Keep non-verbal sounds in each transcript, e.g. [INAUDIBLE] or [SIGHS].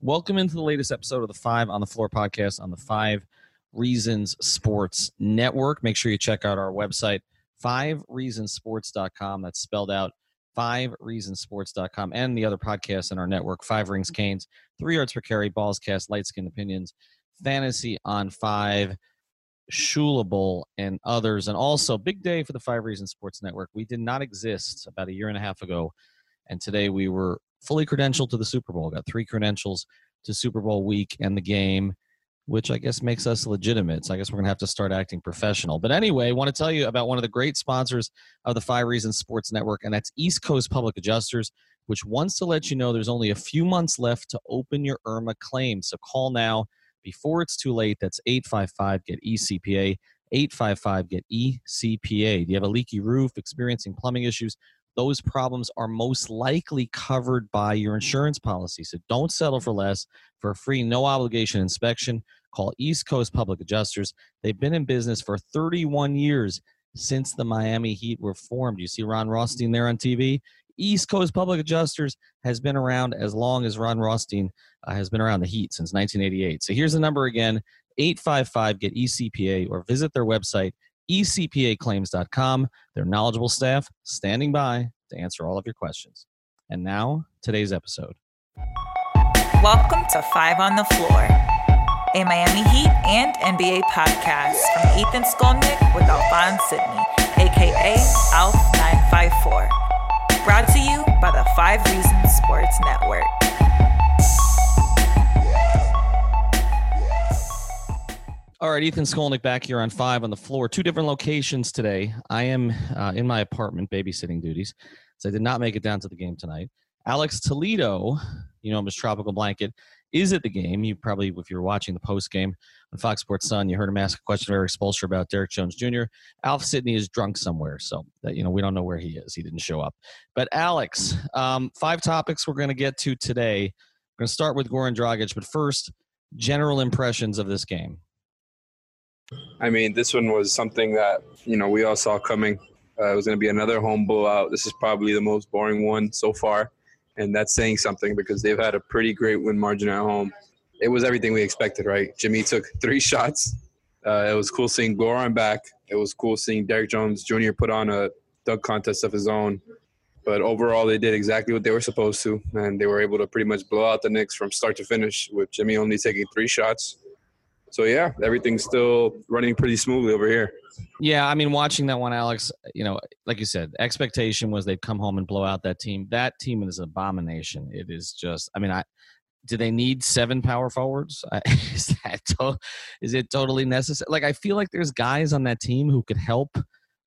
Welcome into the latest episode of the Five on the Floor podcast on the Five Reasons Sports Network. Make sure you check out our website, fivereasonsports.com. That's spelled out fivereasonsports.com and the other podcasts in our network, Five Rings Canes, Three Yards Per Carry, Balls Cast, Light Skin Opinions, Fantasy on Five, Shulable, and others. And also, big day for the Five Reasons Sports Network. We did not exist about a year and a half ago. And today we were fully credentialed to the Super Bowl. Got three credentials to Super Bowl week and the game, which I guess makes us legitimate. So I guess we're gonna have to start acting professional. But anyway, I want to tell you about one of the great sponsors of the Five Reasons Sports Network, and that's East Coast Public Adjusters, which wants to let you know there's only a few months left to open your IRMA claim. So call now before it's too late. That's 855 get ECPA. 855 get ECPA. Do you have a leaky roof, experiencing plumbing issues? Those problems are most likely covered by your insurance policy. So don't settle for less. For a free, no obligation inspection, call East Coast Public Adjusters. They've been in business for 31 years since the Miami Heat were formed. You see Ron Rothstein there on TV? East Coast Public Adjusters has been around as long as Ron Rothstein uh, has been around the Heat since 1988. So here's the number again 855 get ECPA or visit their website ecpaclaims.com. Their knowledgeable staff standing by to answer all of your questions. And now, today's episode. Welcome to Five on the Floor, a Miami Heat and NBA podcast from Ethan Skolnick with Alphonse Sydney, aka Alf954. Brought to you by the Five Reasons Sports Network. All right, Ethan Skolnick back here on five on the floor. Two different locations today. I am uh, in my apartment babysitting duties, so I did not make it down to the game tonight. Alex Toledo, you know him as Tropical Blanket, is at the game. You probably, if you're watching the post game on Fox Sports Sun, you heard him ask a question of Erik Spoelstra about Derrick Jones Jr. Alf Sidney is drunk somewhere, so that you know we don't know where he is. He didn't show up. But Alex, um, five topics we're going to get to today. We're going to start with Goran Dragic, but first, general impressions of this game. I mean, this one was something that you know we all saw coming. Uh, it was going to be another home blowout. This is probably the most boring one so far, and that's saying something because they've had a pretty great win margin at home. It was everything we expected, right? Jimmy took [LAUGHS] three shots. Uh, it was cool seeing Goran back. It was cool seeing Derrick Jones Jr. put on a dunk contest of his own. But overall, they did exactly what they were supposed to, and they were able to pretty much blow out the Knicks from start to finish with Jimmy only taking three shots so yeah, everything's still running pretty smoothly over here. Yeah, I mean, watching that one, Alex, you know, like you said, expectation was they'd come home and blow out that team. That team is an abomination. It is just, I mean, I do they need seven power forwards? [LAUGHS] is that to, is it totally necessary? Like, I feel like there's guys on that team who could help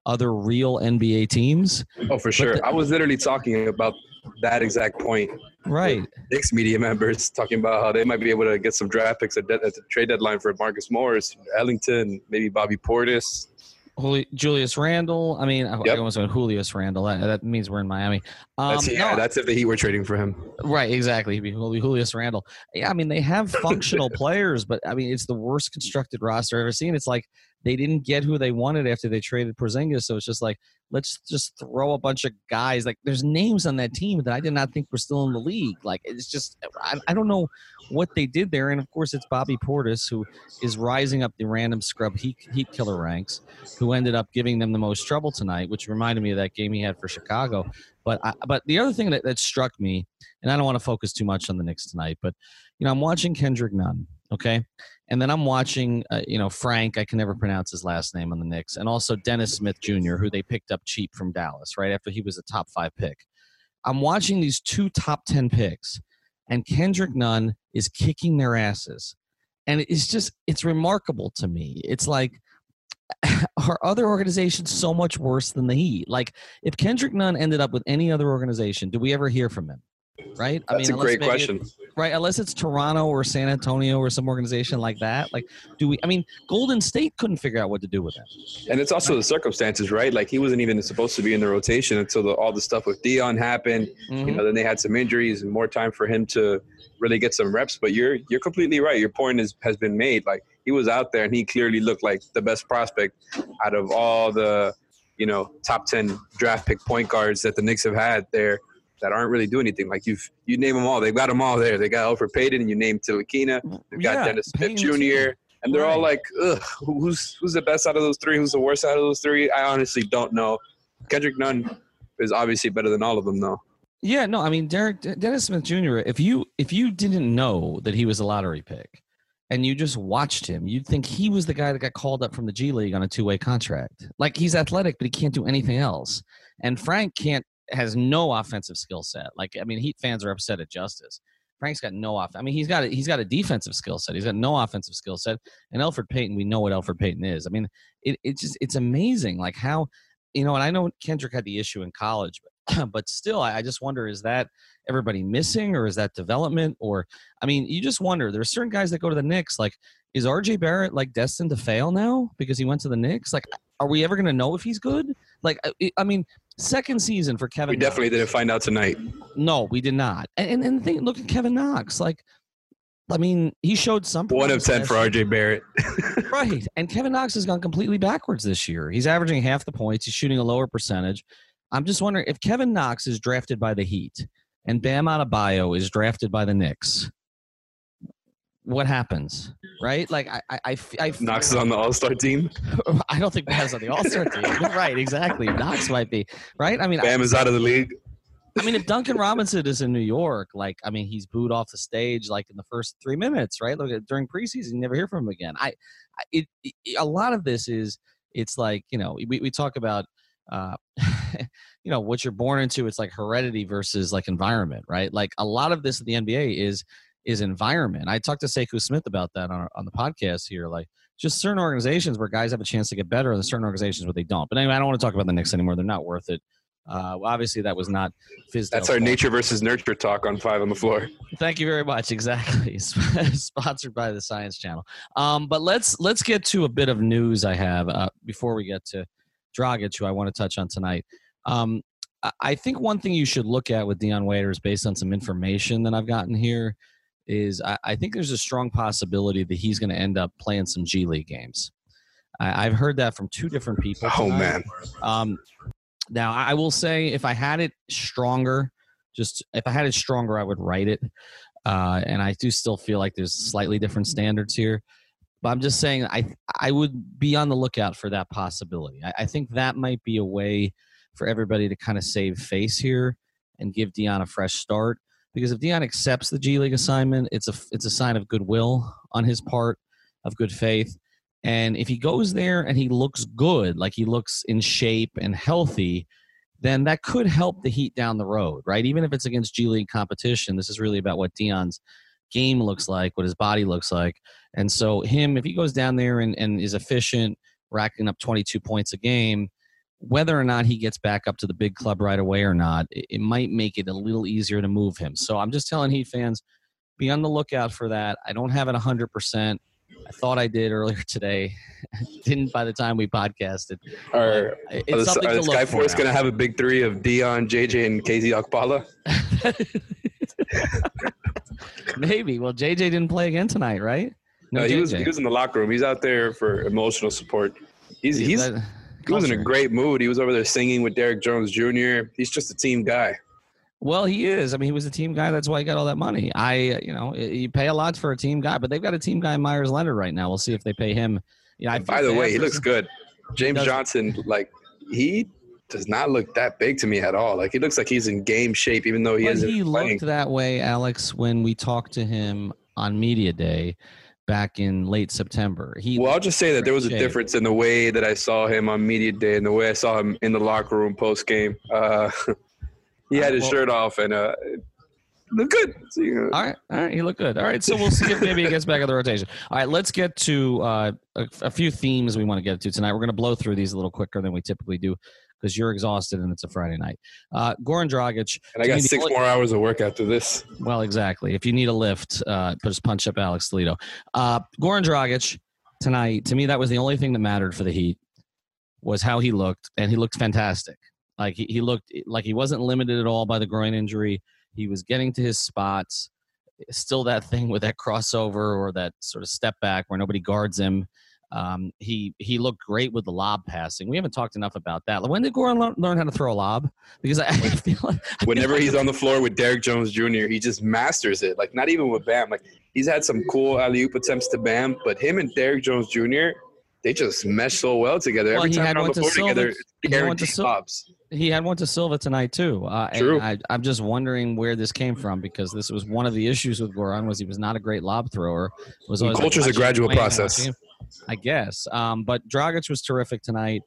other real NBA teams. Oh, for sure. The, I was literally talking about that exact point. Right. Knicks media members talking about how they might be able to get some draft picks at, de- at the trade deadline for Marcus Morris, Ellington, maybe Bobby Portis. Juli- Julius Randle. I mean, yep. I almost went Julius Randle. That, that, means we're in Miami. Um, that's, yeah, no, that's if the Heat were trading for him. Right, exactly. He'd be Julius Randle. Yeah, I mean, they have functional [LAUGHS] players, but I mean, it's the worst constructed roster I've ever seen. It's like they didn't get who they wanted after they traded Porzingis. So it's just like, let's just throw a bunch of guys. Like there's names on that team that I did not think were still in the league. Like it's just, I, I don't know what they did there. And of course, it's Bobby Portis who is rising up the random scrub heat, heat killer ranks, who ended up giving them the most trouble tonight, which reminded me of that game he had for Chicago. But I, but the other thing that, that struck me, and I don't want to focus too much on the Knicks tonight, but you know I'm watching Kendrick Nunn, okay, and then I'm watching uh, you know Frank, I can never pronounce his last name on the Knicks, and also Dennis Smith Jr., who they picked up cheap from Dallas right after he was a top five pick. I'm watching these two top ten picks, and Kendrick Nunn is kicking their asses, and it's just it's remarkable to me. It's like [LAUGHS] are other organizations so much worse than the Heat? Like, if Kendrick Nunn ended up with any other organization, do we ever hear from him? Right? That's I mean, a great question. right? Unless it's Toronto or San Antonio or some organization like that. Like, do we? I mean, Golden State couldn't figure out what to do with him. And it's also the circumstances, right? Like, he wasn't even supposed to be in the rotation until the, all the stuff with Dion happened. Mm-hmm. You know, then they had some injuries and more time for him to really get some reps. But you're you're completely right. Your point is, has been made. Like he was out there and he clearly looked like the best prospect out of all the you know top ten draft pick point guards that the Knicks have had there that aren't really doing anything. Like you've you name them all, they've got them all there. They got Elfrid Payton, and you named Ntilikina. They've got yeah, Dennis Smith Jr. And they're right. all like, Ugh, who's who's the best out of those three? Who's the worst out of those three? I honestly don't know. Kendrick Nunn is obviously better than all of them, though. Yeah, no, I mean Derek Dennis Smith Jr. If you if you didn't know that he was a lottery pick, and you just watched him, you'd think he was the guy that got called up from the G League on a two way contract. Like he's athletic, but he can't do anything else. And Frank can't has no offensive skill set. Like I mean, Heat fans are upset at Justice. Frank's got no off. I mean, he's got a, he's got a defensive skill set. He's got no offensive skill set. And Elfrid Payton, we know what Elfrid Payton is. I mean, it it just it's amazing, like how you know. And I know Kendrick had the issue in college, but [CLEARS THROAT] but still, I, I just wonder is that everybody missing or is that development? Or, I mean, you just wonder. There are certain guys that go to the Knicks. Like, is RJ Barrett like destined to fail now because he went to the Knicks? Like, are we ever going to know if he's good? Like, I, I mean, second season for Kevin. We definitely Knox. didn't find out tonight. No, we did not. And and, and think, look at Kevin Knox. Like, I mean, he showed some. One of ten for RJ Barrett. [LAUGHS] right, and Kevin Knox has gone completely backwards this year. He's averaging half the points. He's shooting a lower percentage. I'm just wondering if Kevin Knox is drafted by the Heat and Bam Adebayo is drafted by the Knicks. What happens, right? Like I, I, I, I [LAUGHS] Knox is on the All Star team. I don't think Bam's on the All Star team. right, exactly. Knox might be right. I mean, Bam I, is out of the league. I mean, if Duncan Robinson is in New York, like, I mean, he's booed off the stage like in the first three minutes, right? Look at during preseason, you never hear from him again. I, it, it a lot of this is it's like you know we, we talk about uh, [LAUGHS] you know what you're born into it's like heredity versus like environment right like a lot of this in the nba is is environment i talked to sekou smith about that on, on the podcast here like just certain organizations where guys have a chance to get better and certain organizations where they don't but anyway i don't want to talk about the Knicks anymore they're not worth it uh, obviously that was not That's our fault. nature versus nurture talk on five on the floor. Thank you very much. Exactly, [LAUGHS] sponsored by the Science Channel. Um, but let's let's get to a bit of news I have uh, before we get to Dragic, who I want to touch on tonight. Um, I think one thing you should look at with Dion Waiters, based on some information that I've gotten here, is I, I think there's a strong possibility that he's going to end up playing some G League games. I, have heard that from two different people. Oh, tonight. Oh man! Um, now I will say, if I had it stronger, just if I had it stronger, I would write it. Uh, and I do still feel like there's slightly different standards here. But I'm just saying, I I would be on the lookout for that possibility. I, I think that might be a way for everybody to kind of save face here and give Dion a fresh start. Because if Dion accepts the G League assignment, it's a it's a sign of goodwill on his part, of good faith. And if he goes there and he looks good, like he looks in shape and healthy, then that could help the Heat down the road, right? Even if it's against G League competition, this is really about what Dion's game looks like, what his body looks like. And so, him, if he goes down there and, and is efficient, racking up 22 points a game, whether or not he gets back up to the big club right away or not, it, might make it a little easier to move him. So, I'm just telling Heat fans, be on the lookout for that. I don't have it 100%. I thought I did earlier today. [LAUGHS] Didn't by the time we podcasted. Are, it's are the, are Skyforce going to have a big three of Dion, JJ, and KZ Okpala? [LAUGHS] Maybe. Well, JJ didn't play again tonight, right? No, he was JJ. he was in the locker room. He's out there for emotional support. He's he's that- he was in a great mood. He was over there singing with Derrick Jones Jr. He's just a team guy. Well, he is. I mean, he was a team guy. That's why he got all that money. I, you know, you pay a lot for a team guy, but they've got a team guy, Meyers Leonard, right now. We'll see if they pay him. Yeah. I By the way, he looks good. James. Johnson, like he does not look that big to me at all. Like he looks like he's in game shape, even though he But isn't he playing. looked that way, Alex, when we talked to him on media day back in late September. He Well, I'll just say that there was a difference in the way that I saw him on media day and the way I saw him in the locker room post game. Uh, [LAUGHS] he had his shirt off and uh, looked good. So, you know, All right, all right, he looked good. All right, so we'll see if maybe he gets back in the rotation. All right, let's get to uh, a, a few themes we want to get to tonight. We're going to blow through these a little quicker than we typically do because you're exhausted and it's a Friday night. Uh, Goran Dragic. and I got six only- more hours of work after this. Well, exactly. If you need a lift, uh, just punch up Alex Toledo. Uh, Goran Dragic tonight. To me, that was the only thing that mattered for the Heat was how he looked, and he looked fantastic. Like he, he looked like he wasn't limited at all by the groin injury. He was getting to his spots. Still that thing with that crossover or that sort of step back where nobody guards him. Um, he he looked great with the lob passing. We haven't talked enough about that. When did Goran learn, learn how to throw a lob? Because I, [LAUGHS] I feel like I feel Whenever like he's on the floor with Derrick Jones Jr., he just masters it. Like not even with Bam. Like he's had some cool alley oop attempts to Bam, but him and Derrick Jones Jr. They just mesh so well together. Well, Every time they're on the to floor together, Silva. it's He had one to guaranteed Sil- lobs. He had one to Silva tonight too. Uh, and True. I, I'm just wondering where this came from because this was one of the issues with Goran was he was not a great lob thrower. Was always like a gradual process. I guess. Um, but Dragic was terrific tonight.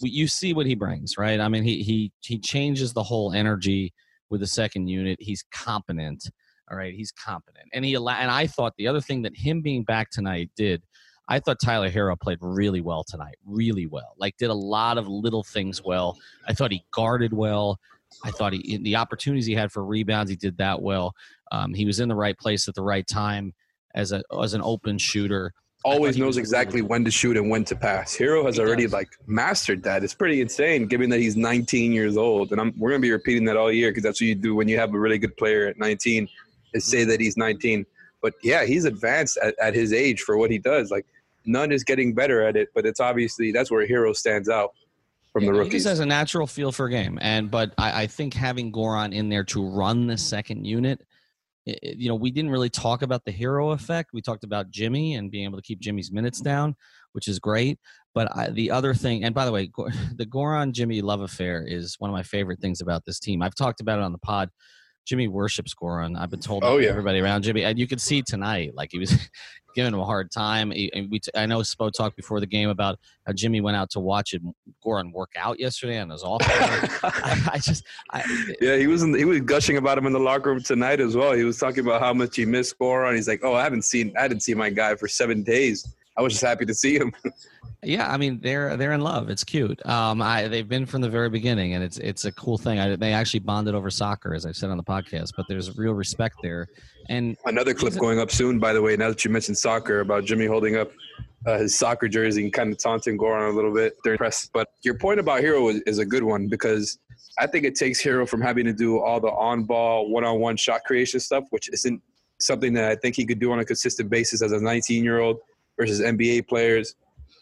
You see what he brings, right? I mean, he he he changes the whole energy with the second unit. He's competent. All right, he's competent, and he and I thought the other thing that him being back tonight did. I thought Tyler Herro played really well tonight, really well. Like did a lot of little things well. I thought he guarded well. I thought he the opportunities he had for rebounds, he did that well. Um, he was in the right place at the right time as a as an open shooter. Always knows exactly when to shoot and when to pass. Herro has He already does. like mastered that. It's pretty insane, given that he's 19 years old, and I'm, we're gonna be repeating that all year because that's what you do when you have a really good player at 19, is say that he's 19. But yeah, he's advanced at, at his age for what he does. Like Nunn is getting better at it, but it's obviously that's where Herro stands out from the He rookies. just has a natural feel for game, and but I, I think having Goran in there to run the second unit, you know, we didn't really talk about the Herro effect. We talked about Jimmy and being able to keep Jimmy's minutes mm-hmm. down, which is great. But I, the other thing, and by the way, [LAUGHS] the Goran Jimmy love affair is one of my favorite things about this team. I've talked about it on the pod. Jimmy worships Goran. I've been told Oh, by yeah. everybody around Jimmy, and you could see tonight, like he was [LAUGHS] giving him a hard time. He, and we, t- I know Spo talked before the game about how Jimmy went out to watch it, Goran work out yesterday and was off. [LAUGHS] I, I just, I, Yeah, he was in, he was gushing about him in the locker room tonight as well. He was talking about how much he missed Goran. He's like, "Oh, I haven't seen I didn't see my guy for seven days. I was just happy to see him." [LAUGHS] yeah, I mean they're they're in love. It's cute. Um, I they've been from the very beginning, and it's it's a cool thing. I, they actually bonded over soccer, as I've said on the podcast. But there's real respect there, and Another clip going up soon, by the way. Now that you mentioned soccer, about Jimmy holding up uh, his soccer jersey and kind of taunting Goran a little bit during press. But your point about Herro is, is a good one because I think it takes Herro from having to do all the on-ball, one-on-one shot creation stuff, which isn't something that I think he could do on a consistent basis as a 19-year-old versus NBA players.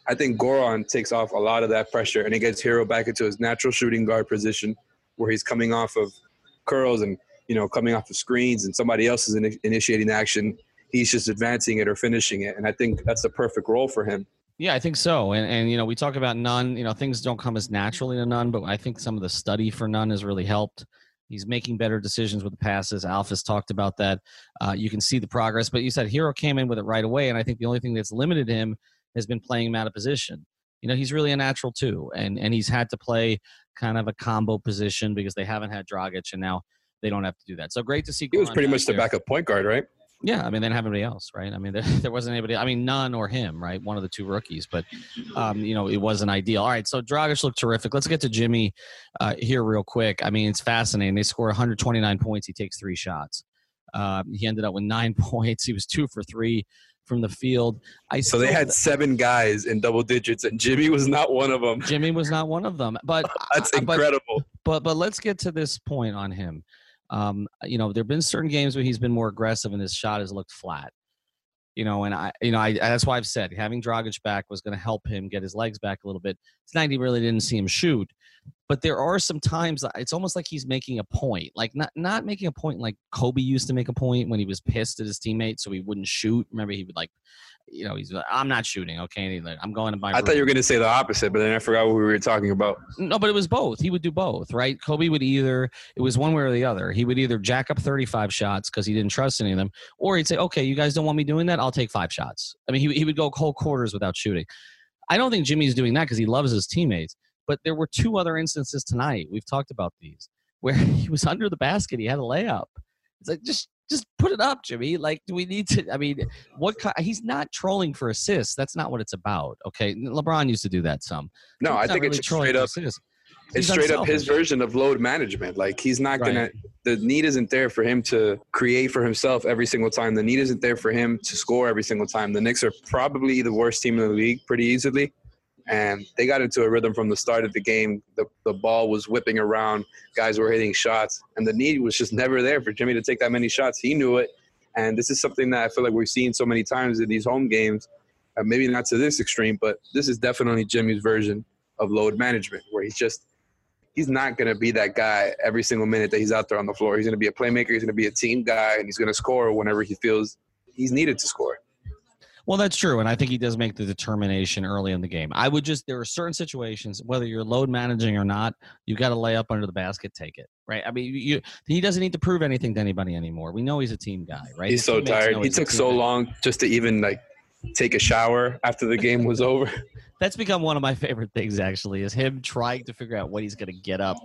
I think Goran takes off a lot of that pressure and he gets Herro back into his natural shooting guard position where he's coming off of curls and you know coming off of screens and somebody else is ini initiating action. He's just advancing it or finishing it, and I think that's the perfect role for him. Yeah, I think so. And and you know, we talk about Nunn. You know, things don't come as naturally to Nunn, but I think some of the study for Nunn has really helped. He's making better decisions with the passes. Alpha's talked about that. Uh, you can see the progress. But you said Herro came in with it right away, and I think the only thing that's limited him has been playing him out of position. You know, he's really a natural too, and and he's had to play kind of a combo position because they haven't had Dragic, and now they don't have to do that. So great to see. He was pretty much the backup point guard, right? Yeah, I mean they didn't have anybody else, right? I mean [LAUGHS] there, there wasn't anybody. I mean Nunn or him, right? One of the two rookies, but um, you know it wasn't ideal. All right, so Dragic looked terrific. Let's get to Jimmy uh, here real quick. I mean it's fascinating. They score 129 points. He takes three shots. Uh, he ended up with nine [LAUGHS] points. He was two for three from the field. I So they had seven guys in double digits, and Jimmy was not one of them. Jimmy was not one of them, but [LAUGHS] That's uh, but- incredible. but but let's get to this point on him. Um, you know, there have been certain games where he's been more aggressive and his shot has looked flat. You know, and I, you know, I that's why I've said having Dragic back was going to help him get his legs back a little bit. Tonight he really didn't see him shoot, but there are some times it's almost like he's making a point, like not not making a point like Kobe used to make a point when he was pissed at his teammates, so he wouldn't shoot. Remember, he would like you know, he's I'm not shooting. Okay, I'm going to my. I room. thought you were going to say the opposite, but then I forgot what we were talking about. No, but it was both. He would do both, right? Kobe would either it was one way or the other. He would either jack up 35 shots because he didn't trust any of them, or he'd say, "Okay, you guys don't want me doing that. I'll take five shots." I mean, he he would go whole quarters without shooting. I don't think Jimmy's doing that because he loves his teammates. But there were two other instances tonight. We've talked about these [LAUGHS] where he was under the basket. He had a layup. It's like just just put it up, Jimmy. Like, do we need to? I mean, what? He's not trolling for assists. That's not what it's about. Okay, LeBron used to do that some. No, He's I think really it's straight up. assists. It's He's straight up his version of load management. Like he's not Right. gonna. The need isn't there for him to create for himself every single time. The need isn't there for him to score every single time. The Knicks are probably the worst team in the league pretty easily, and they got into a rhythm from the start of the game. The the ball was whipping around. Guys were hitting shots, and the need was just never there for Jimmy to take that many shots. He knew it, and this is something that I feel like we've seen so many times in these home games. Uh, maybe not to this extreme, but this is definitely Jimmy's version of load management, where he's just he's not going to be that guy every single minute that he's out there on the floor. He's going to be a playmaker. He's going to be a team guy, and he's going to score whenever he feels he's needed to score. Well, that's true, and I think he does make the determination early in the game. I would just there are certain situations, whether you're load managing or not, you've got to lay up under the basket, take it, right? I mean, you, he doesn't need to prove anything to anybody anymore. We know he's a team guy, right? He's His so tired. He took so teammate. long just to even like take a shower after the game was over. [LAUGHS] That's become one of my favorite things, actually, is him trying to figure out what he's going to get up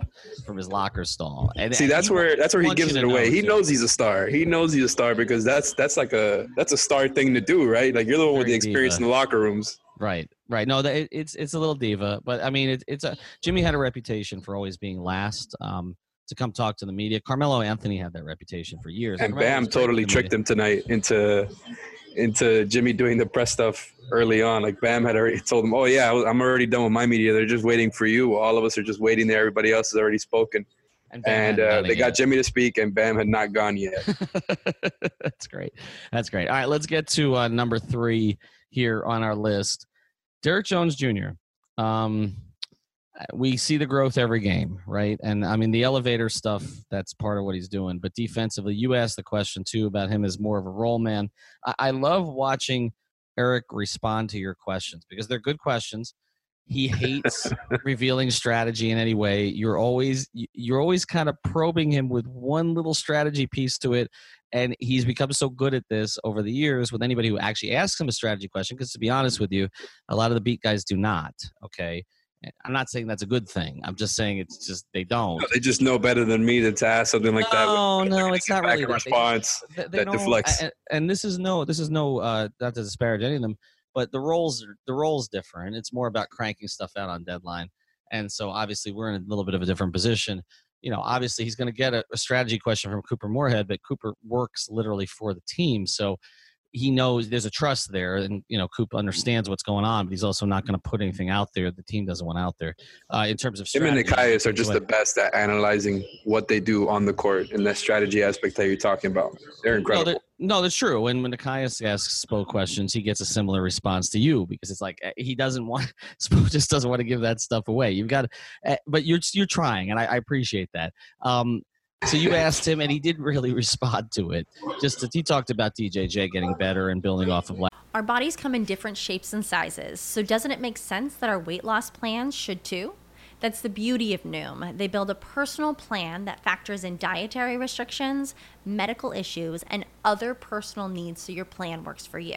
from his locker stall. And See, that's where that's where he gives it away. know, He knows he's a star. He knows he's a star because that's that's like a that's a star thing to do, right? Like you're the one with the experience diva. in the locker rooms. Right, right. No, that it's it's a little diva, but I mean, it, it's a Jimmy had a reputation for always being last um, to come talk to the media. Carmelo Anthony had that reputation for years. And Bam totally tricked him tonight into into Jimmy doing the press stuff early on. Like Bam had already told him, "Oh yeah, I'm already done with my media. They're just waiting for you. All of us are just waiting there. Everybody else has already spoken." And, And uh, they got yet. Jimmy to speak, and Bam had not gone yet. [LAUGHS] That's great. That's great. All right, let's get to uh, number three here on our list. Derrick Jones Jr. Um, we see the growth every game, right? And I mean, the elevator stuff, that's part of what he's doing. But defensively, you asked the question too about him as more of a role man. I, I love watching Erik respond to your questions because they're good questions. He hates [LAUGHS] revealing strategy in any way. You're always you're always kind of probing him with one little strategy piece to it, and he's become so good at this over the years with anybody who actually asks him a strategy question. Because to be honest with you, a lot of the beat guys do not. Okay, I'm not saying that's a good thing. I'm just saying it's just they don't. they just know better than me to ask something like that. No, no, it's not really that. a They- response. They, they that don't- deflects. And, and this is no, this is no, uh, not to disparage any of them, but the roles are the roles different. It's more about cranking stuff out on deadline, and so obviously we're in a little bit of a different position. You know, obviously he's going to get a, a strategy question from Couper Moorhead, but Couper works literally for the team, so he knows there's a trust there, and you know Coop understands what's going on, but he's also not going to put anything out there the team doesn't want out there. Uh, in terms of strategy, Him and Nekias are just the best at analyzing what they do on the court and that strategy aspect that you're talking about. They're No, incredible. that- no, that's true. And when Nekias asks Spo questions, he gets a similar response to you because it's like eh, he doesn't want [LAUGHS] Spo just doesn't want to give that stuff away. You've got, uh, but you're you're trying, and I, I appreciate that. Um, so you asked him, and he didn't really respond to it. Just that he talked about DJJ getting better and building off of. Our bodies come in different shapes and sizes, so doesn't it make sense that our weight loss plans should too? That's the beauty of Noom. They build a personal plan that factors in dietary restrictions, medical issues, and other personal needs so your plan works for you.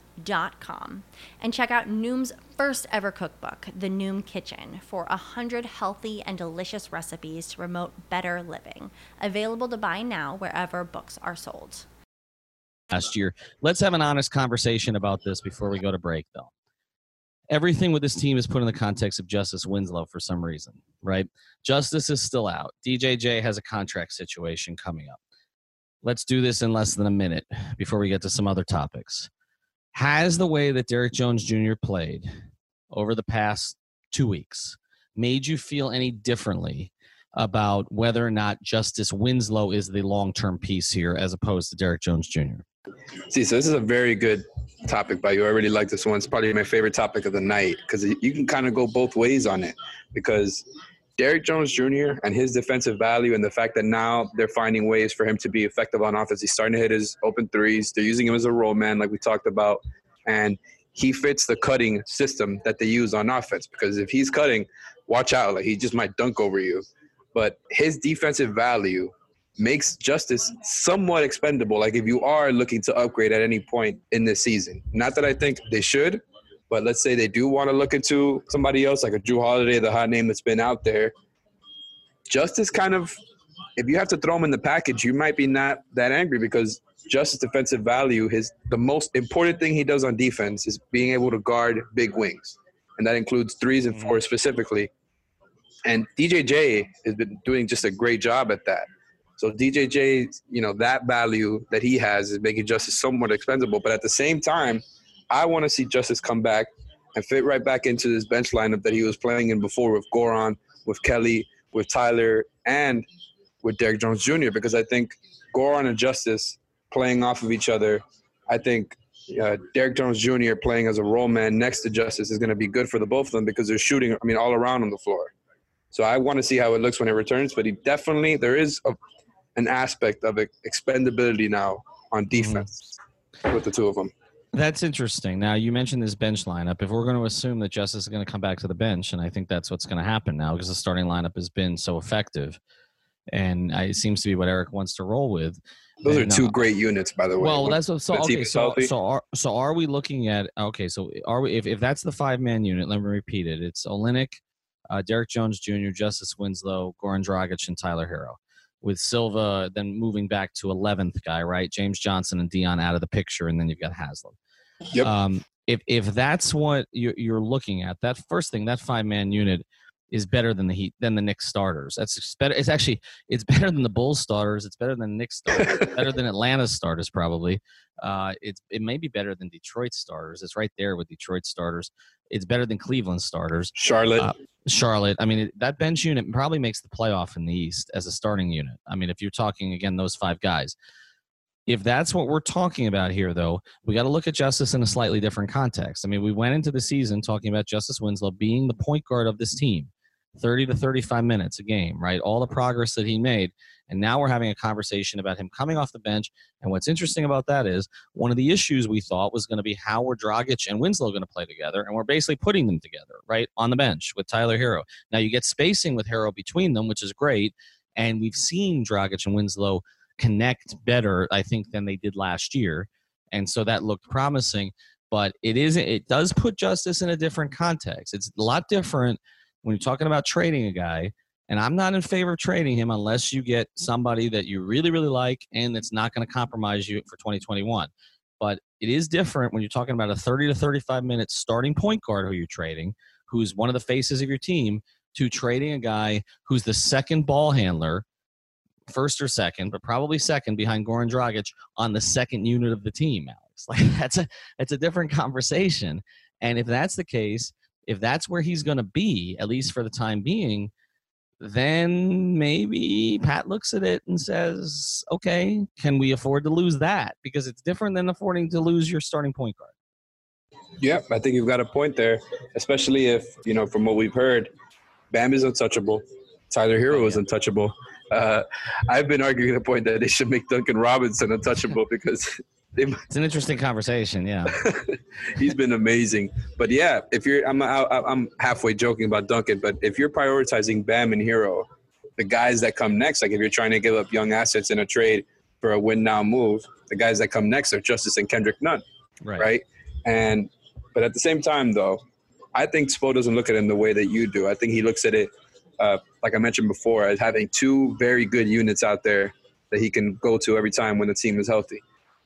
Dot com and check out Noom's first ever cookbook, The Noom Kitchen, for a hundred healthy and delicious recipes to promote better living. Available to buy now wherever books are sold last year. Let's have an honest conversation about this before we go to break, though. Everything with this team is put in the context of Justice Winslow for some reason, right? Justice is still out. DJJ has a contract situation coming up. Let's do this in less than a minute before we get to some other topics. Has the way that Derrick Jones Jr. played over the past two weeks made you feel any differently about whether or not Justice Winslow is the long term piece here as opposed to Derrick Jones Jr.? See, so this is a very good topic by you. I really like this one. It's probably my favorite topic of the night because you can kind of go both ways on it. Because Derrick Jones Jr. and his defensive value and the fact that now they're finding ways for him to be effective on offense. He's starting to hit his open threes. They're using him as a role man, like we talked about. And he fits the cutting system that they use on offense because if he's cutting, watch out. Like he just might dunk over you. But his defensive value makes justice somewhat expendable. Like if you are looking to upgrade at any point in this season, not that I think they should, but let's say they do want to look into somebody else like a Jrue Holiday, the hot name that's been out there. Justice kind of, if you have to throw him in the package, you might be not that angry because Justice defensive value, his the most important thing he does on defense is being able to guard big wings, and that includes threes and mm-hmm. fours specifically. And DJJ has been doing just a great job at that. So DJJ, you know, that value that he has is making Justice somewhat expendable. But at the same time, I want to see Justice come back and fit right back into this bench lineup that he was playing in before with Goran, with Kelly, with Tyler, and with Derrick Jones Jr. Because I think Goran and Justice playing off of each other, I think uh, Derrick Jones Jr. playing as a role man next to Justice is going to be good for the both of them because they're shooting. I mean, all around on the floor. So I want to see how it looks when it returns. But he definitely there is a an aspect of expendability now on mm-hmm. defense mm-hmm. with the two of them. That's interesting. Now you mentioned this bench lineup. If we're going to assume that Justice is going to come back to the bench, and I think that's what's going to happen now because the starting lineup has been so effective, and it seems to be what Erik wants to roll with. Those and, are two uh, great units, by the way. Well, that's what, so okay. So so are so are we looking at okay? So are we if, if that's the five man unit? Let me repeat it. It's Olynyk, uh, Derrick Jones Jr., Justice Winslow, Goran Dragic, and Tyler Herro with Silva then moving back to 11th guy, right? James Johnson and Dion out of the picture, and then you've got Haslem. Yep. Um, if if that's what you're, you're looking at, that first thing, that five man unit is better than the Heat than the Knicks starters. That's better. It's actually it's better than the Bulls starters. It's better than the Knicks starters. [LAUGHS] better than Atlanta's starters probably. Uh, it's it may be better than Detroit starters. It's right there with Detroit starters. It's better than Cleveland starters. Charlotte. Uh, Charlotte. I mean, it, that bench unit probably makes the playoff in the East as a starting unit. I mean, if you're talking again those five guys. If that's what we're talking about here, though, we got to look at Justice in a slightly different context. I mean, we went into the season talking about Justice Winslow being the point guard of this team. 30 to 35 minutes a game, right? All the progress that he made. And now we're having a conversation about him coming off the bench. And what's interesting about that is one of the issues we thought was going to be how were Dragic and Winslow going to play together. And we're basically putting them together, right, on the bench with Tyler Herro. Now you get spacing with Herro between them, which is great. And we've seen Dragic and Winslow connect better, I think, than they did last year. And so that looked promising. But it isn't, it does put justice in a different context. It's a lot different when you're talking about trading a guy, and I'm not in favor of trading him unless you get somebody that you really, really like and that's not going to compromise you for 2021. But it is different when you're talking about a 30 to 35 minute starting point guard who you're trading, who's one of the faces of your team, to trading a guy who's the second ball handler, first or second, but probably second behind Goran Dragic on the second unit of the team, Alex. [LAUGHS] Like that's a that's a different conversation. And if that's the case, if that's where he's going to be, at least for the time being, then maybe Pat looks at it and says, okay, can we afford to lose that? Because it's different than affording to lose your starting point guard. Yep, I think you've got a point there, especially if, you know, from what we've heard, Bam is untouchable. Tyler Herro is untouchable. Uh, I've been arguing the point that they should make Duncan Robinson untouchable because it's an interesting conversation. Yeah, [LAUGHS] he's been amazing. But yeah, if you're, I'm, I'm halfway joking about Duncan, but if you're prioritizing Bam and Herro, the guys that come next, like if you're trying to give up young assets in a trade for a win now move, the guys that come next are Justice and Kendrick Nunn, right? right? And but at the same time, though, I think Spo doesn't look at him the way that you do. I think he looks at it, uh, like I mentioned before, as having two very good units out there that he can go to every time when the team is healthy.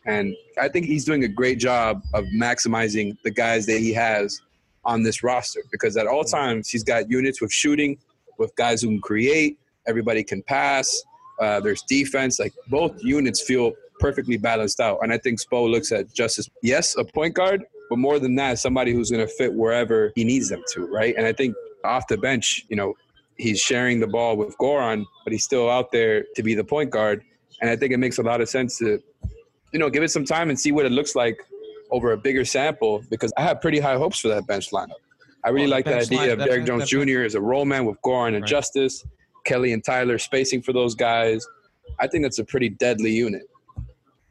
And I think he's doing a great job of maximizing the guys that he has on this roster because at all times he's got units with shooting, with guys who can create, everybody can pass. Uh, there's defense. Like both units feel perfectly balanced out. And I think Spo looks at Justice, yes, a point guard, but more than that, somebody who's going to fit wherever he needs them to, right? And I think off the bench, you know, he's sharing the ball with Goran, but he's still out there to be the point guard. And I think it makes a lot of sense to you know, give it some time and see what it looks like over a bigger sample because I have pretty high hopes for that bench lineup. I really well, like the idea line, of Derrick Jones Jr. as a role man with Goran and right. Justice, Kelly and Tyler spacing for those guys. I think that's a pretty deadly unit.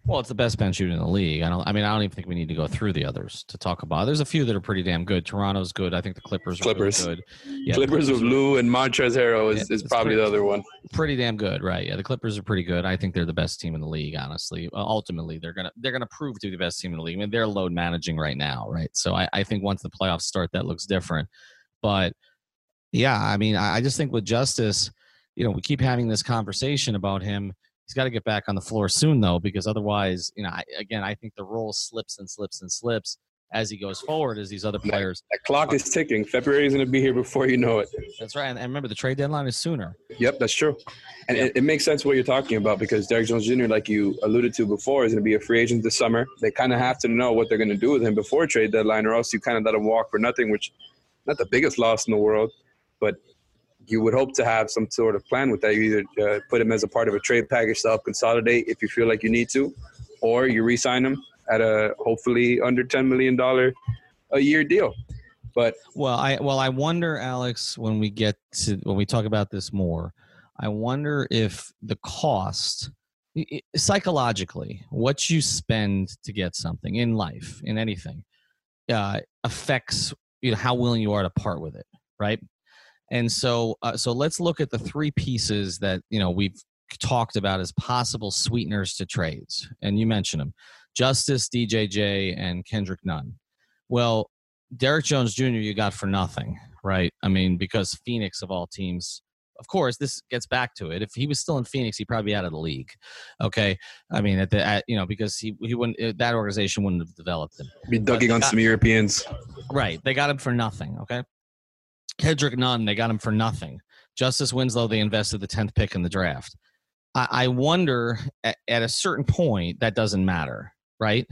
Well, it's the best bench unit in the league. I don't. I mean, I don't even think we need to go through the others to talk about. There's a few that are pretty damn good. Toronto's good. I think the Clippers. Clippers. Really good. Yeah, Clippers, with Lou and Montrezl Harrell is, yeah, is probably pretty, the other one. Pretty damn good, right? Yeah, the Clippers are pretty good. I think they're the best team in the league. Honestly, uh, ultimately, they're gonna they're gonna prove to be the best team in the league. I mean, they're load managing right now, right? So I, I think once the playoffs start, that looks different. But yeah, I mean, I, I just think with Justice, you know, we keep having this conversation about him He's got to get back on the floor soon, though, because otherwise, you know, I, again, I think the role slips and slips and slips as he goes forward as these other players. That, that clock is ticking. February is going to be here before you know it. That's right. And, and, remember, the trade deadline is sooner. Yep, that's true. And it, it, makes sense what you're talking about because Derrick Jones Jr., like you alluded to before, is going to be a free agent this summer. They kind of have to know what they're going to do with him before trade deadline, or else you kind of let him walk for nothing, which not the biggest loss in the world, but you would hope to have some sort of plan with that. You either uh, put him as a part of a trade package to help consolidate if you feel like you need to, or you re-sign him at a hopefully under ten million dollar a year deal. But well, I well I wonder, Alex, when we get to when we talk about this more, I wonder if the cost psychologically what you spend to get something in life in anything uh, affects you know how willing you are to part with it right and so, uh, so let's look at the three pieces that you know we've talked about as possible sweeteners to trades, and you mentioned them: Justice, DJJ, and Kendrick Nunn. Well, Derrick Jones Jr. you got for nothing, right? I mean, because Phoenix of all teams of course, this gets back to it. If he was still in Phoenix, he'd probably be out of the league. Okay, I mean, at the at, you know because he he wouldn't uh, that organization wouldn't have developed him. Be dugging on got, some Europeans. Right, they got him for nothing. Okay, Kendrick Nunn, they got him for nothing. Justice Winslow, they invested the 10th pick in the draft. I, I wonder at, at, a certain point that doesn't matter, right?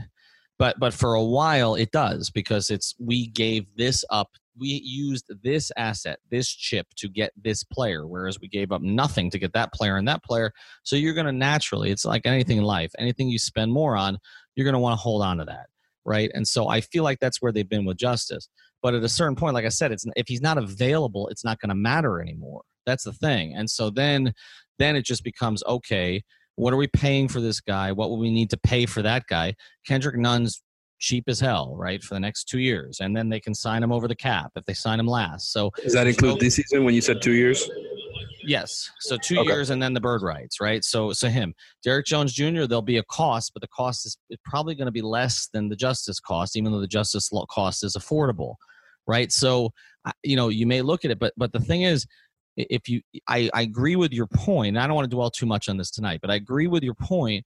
But but for a while it does because it's we gave this up. We used this asset, this chip to get this player, whereas we gave up nothing to get that player and that player. So you're going to naturally, it's like anything in life, anything you spend more on, you're going to want to hold on to that, right? And so I feel like that's where they've been with Justice. But at a certain point, like I said, it's if he's not available, it's not going to matter anymore. That's the thing. And so then, then it just becomes okay. What are we paying for this guy? What will we need to pay for that guy? Kendrick Nunn's cheap as hell, right, for the next two years, and then they can sign him over the cap if they sign him last. So does that include so, this season when you said two years? Yes. So two okay. years and then the bird rights, right? So so him, Derrick Jones Jr. There'll be a cost, but the cost is probably going to be less than the justice cost, even though the justice cost is affordable right? So, you know, you may look at it, but but the thing is, if you, I, I agree with your point. I don't want to dwell too much on this tonight, but I agree with your point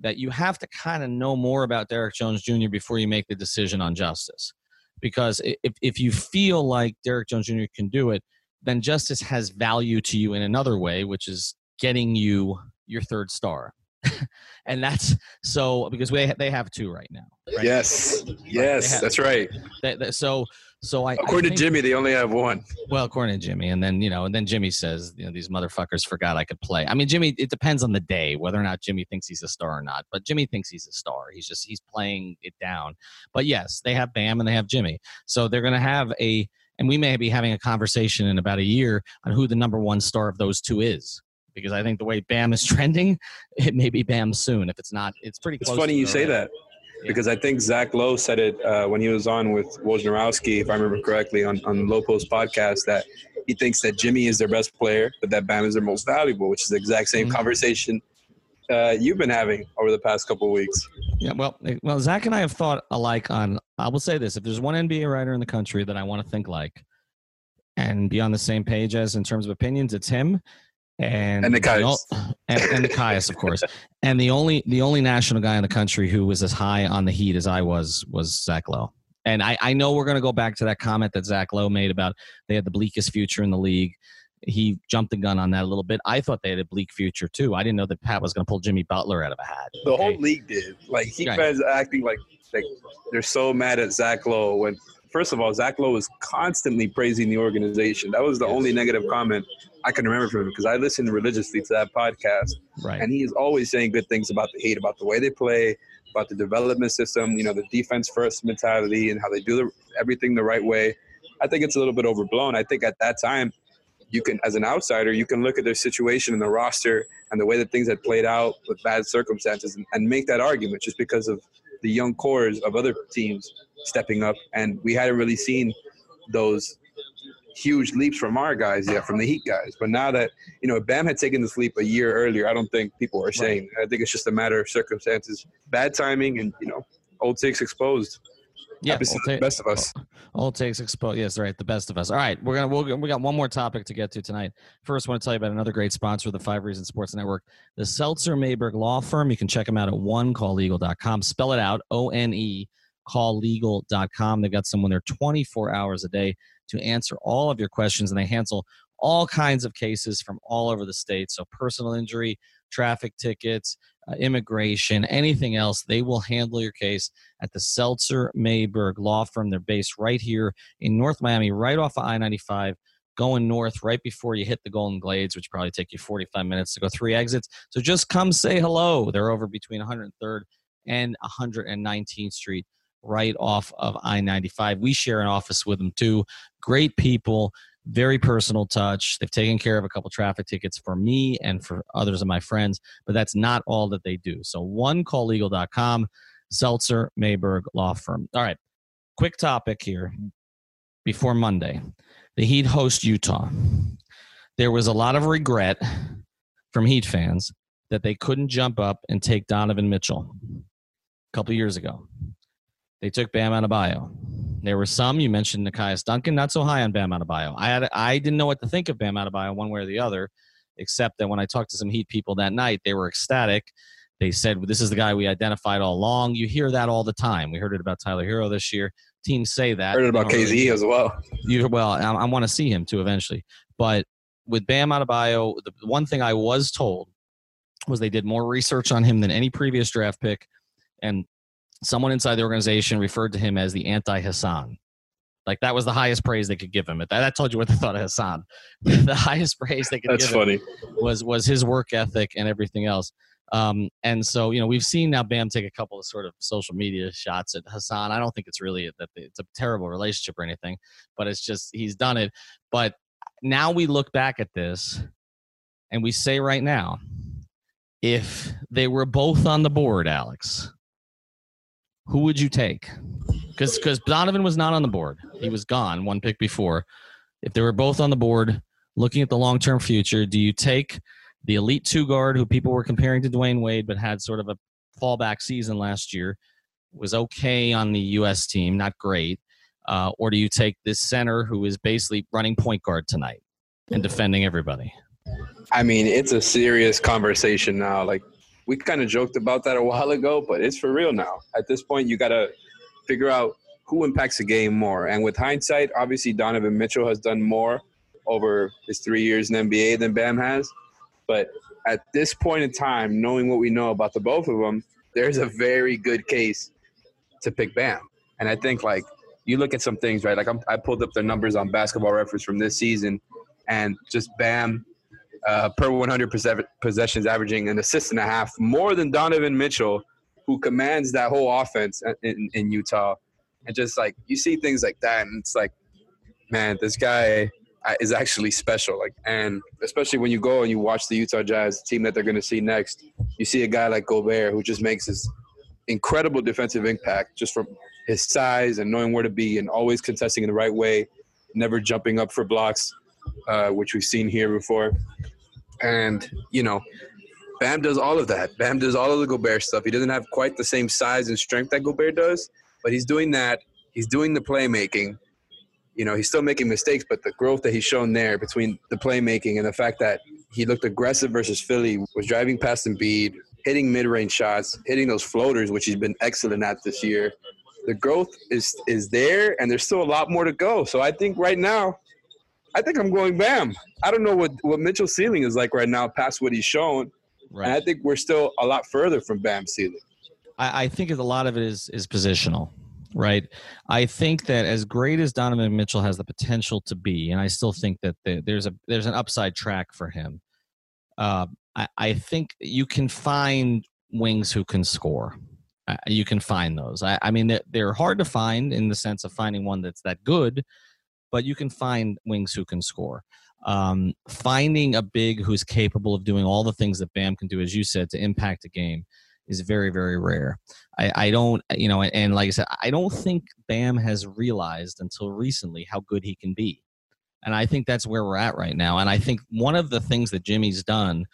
that you have to kind of know more about Derrick Jones Jr. before you make the decision on justice. Because if, if you feel like Derrick Jones Jr. can do it, then justice has value to you in another way, which is getting you your third star. [LAUGHS] and that's so because we they have two right now. Right? Yes, yes, have, that's right. They, they, so so I according I to Jimmy, they only have one. Well, according to Jimmy, and then you know, and then Jimmy says, you know, these motherfuckers forgot I could play. I mean, Jimmy, it depends on the day whether or not Jimmy thinks he's a star or not. But Jimmy thinks he's a star. He's just he's playing it down. But yes, they have Bam and they have Jimmy, so they're going to have a. And we may be having a conversation in about a year on who the number one star of those two is because I think the way Bam is [LAUGHS] trending, it may be Bam soon. If it's not, it's pretty. It's funny you say that because I think Zach Lowe said it uh, when he was on with Wojnarowski, if I remember correctly, on on Lopo's podcast that he thinks that Jimmy is their best player, but that Bam is their most valuable, which is the exact same Mhm. conversation uh, you've been having over the past couple of weeks. Yeah, well, eh, well, Zach and I have thought alike on. I will say this: if there's one NBA writer in the country that I want to think like, and be on the same page as in terms of opinions, it's him. And And Nekias. the o- [SIGHS] and, and Nekias, of course. And the only the only national guy in the country who was as high on the Heat as I was was Zach Lowe. And I, I know we're going to go back to that comment that Zach Lowe made about they had the bleakest future in the league. He jumped the gun on that a little bit. I thought they had a bleak future too. I didn't know that Pat was going to pull Jimmy Butler out of a hat. The whole league did. Like Heat Right. fans acting like like they're so mad at Zach Lowe when first of all, Zach Lowe was constantly praising the organization. That was the Yes. only negative comment I can remember from him because I listened religiously to that podcast. right. and he is always saying good things about the Heat, about the way they play, about the development system, you know, the defense first mentality, and how they do the, everything the right way. I think it's a little bit overblown. I think at that time, you can, as an outsider, you can look at their situation in the roster and the way that things had played out with bad circumstances, and, and make that argument just because of the young cores of other teams stepping up, and we hadn't really seen those huge leaps from our guys yet, from the Heat guys. But now that you know, if Bam had taken this leap a year earlier, I don't think people are saying. I think it's just a matter of circumstances, bad timing, and you know, old takes exposed. Yeah, the best of us. All it takes exposed. Yes, right. The best of us. All right, we're gonna we'll, we got one more topic to get to tonight. First, I want to tell you about another great sponsor of the Five Reasons Sports Network, the Seltzer Mayberg Law Firm. You can check them out at onecalllegal.com. Spell it out: O N E calllegal.com. They've got someone there 24 hours a day to answer all of your questions, and they handle all kinds of cases from all over the state. So, personal injury, traffic tickets, uh, immigration, anything else, they will handle your case at the Seltzer Mayberg Law Firm. They're based right here in North Miami, right off of I 95, going north right before you hit the Golden Glades, which probably take you 45 minutes to go three exits. So just come say hello. They're over between 103rd and 119th Street, right off of I 95. We share an office with them too. Great people. Very personal touch. They've taken care of a couple traffic tickets for me and for others of my friends, but that's not all that they do. So, onecalllegal.com, Seltzer Mayberg Law Firm. All right, quick topic here before Monday. The Heat host Utah. There was a lot of regret from Heat fans that they couldn't jump up and take Donovan Mitchell a couple years ago. They took Bam Adebayo. There were some you mentioned Nekias Duncan, not so high on Bam Adebayo. I had I didn't know what to think of Bam Adebayo one way or the other, except that when I talked to some Heat people that night, they were ecstatic. They said, "This is the guy we identified all along." You hear that all the time. We heard it about Tyler Herro this year. Teams say that. Heard it about don't really- KZ as well. you well, I, I want to see him too eventually. But with Bam Adebayo, the one thing I was told was they did more research on him than any previous draft pick, and someone inside the organization referred to him as the anti Hassan. Like that was the highest praise they could give him. That, that told you what they [LAUGHS] thought of Hassan. the highest praise they could That's give him funny. was was his work ethic and everything else. Um, and so you know we've seen now Bam take a couple of sort of social media shots at Hassan. I don't think it's really that it's a terrible relationship or anything, but it's just he's done it. But now we look back at this and we say right now, if they were both on the board, Alex, who would you take? Because because Donovan was not on the board, he was gone one pick before. If they were both on the board, looking at the long term future, do you take the elite two guard who people were comparing to Dwyane Wade, but had sort of a fallback season last year, was okay on the U.S. team, not great, uh, or do you take this center who is basically running point guard tonight and defending everybody? I mean, it's a serious conversation now. Like we kind of joked about that a while ago, but it's for real now. At this point, you got to figure out who impacts the game more. And with hindsight, obviously Donovan Mitchell has done more over his three years in NBA than Bam has. But at this point in time, knowing what we know about the both of them, there's a very good case to pick Bam. And I think like you look at some things, right? Like I'm, I pulled up their numbers on Basketball Reference from this season, and just Bam uh, per 100 possess- possessions, averaging an assist and a half, more than Donovan Mitchell, who commands that whole offense in, in Utah. And just like you see things like that, and it's like, man, this guy uh, is actually special. Like, and especially when you go and you watch the Utah Jazz team that they're going to see next, you see a guy like Gobert who just makes his incredible defensive impact just from his size and knowing where to be and always contesting in the right way, never jumping up for blocks, uh, which we've seen here before. And, you know, Bam does all of that. Bam does all of the Gobert stuff. He doesn't have quite the same size and strength that Gobert does, but he's doing that. He's doing the playmaking. You know, he's still making mistakes, but the growth that he's shown there between the playmaking and the fact that he looked aggressive versus Philly, was driving past Embiid, hitting mid-range shots, hitting those floaters, which he's been excellent at this year. The growth is is there, and there's still a lot more to go. So I think right now, I think I'm going Bam. I don't know what what Mitchell's ceiling is like right now, past what he's shown, right. and I think we're still a lot further from Bam's ceiling. I, I think a lot of it is is positional right? I think that as great as Donovan Mitchell has the potential to be, and I still think that the, there's a there's an upside track for him. Uh, I, I think you can find wings who can score. Uh, you can find those. I, I mean, they're, they're hard to find in the sense of finding one that's that good, but you can find wings who can score. Um, finding a big who's capable of doing all the things that Bam can do, as you said, to impact a game is very, very rare. I, I don't, you know, and like I said, I don't think Bam has realized until recently how good he can be. And I think that's where we're at right now. And I think one of the things that Jimmy's done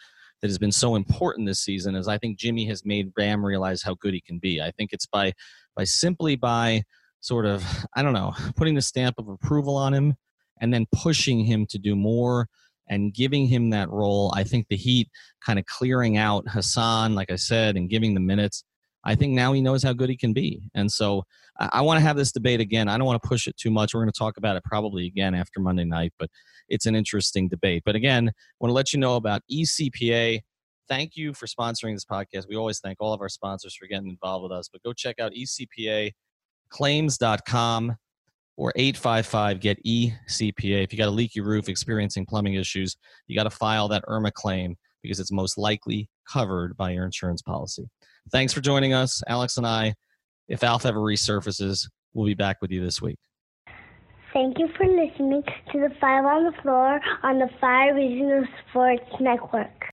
that has been so important this season is I think Jimmy has made Bam realize how good he can be. I think it's by by simply by sort of I don't know putting the stamp of approval on him and then pushing him to do more and giving him that role. I think the Heat kind of clearing out Hassan, like I said, and giving the minutes. I think now he knows how good he can be. And so I, I want to have this debate again. I don't want to push it too much. We're going to talk about it probably again after Monday night, but it's an interesting debate. But again, I want to let you know about ECPA. Thank you for sponsoring this podcast. We always thank all of our sponsors for getting involved with us. But go check out ecpaclaims.com or 855 get ECPA. If you got a leaky roof experiencing plumbing issues, you got to file that IRMA claim because it's most likely covered by your insurance policy. Thanks for joining us, Alex and I. If Alf ever resurfaces, we'll be back with you this week. Thank you for listening to the Five on the Floor on the Five Reasons Sports Network.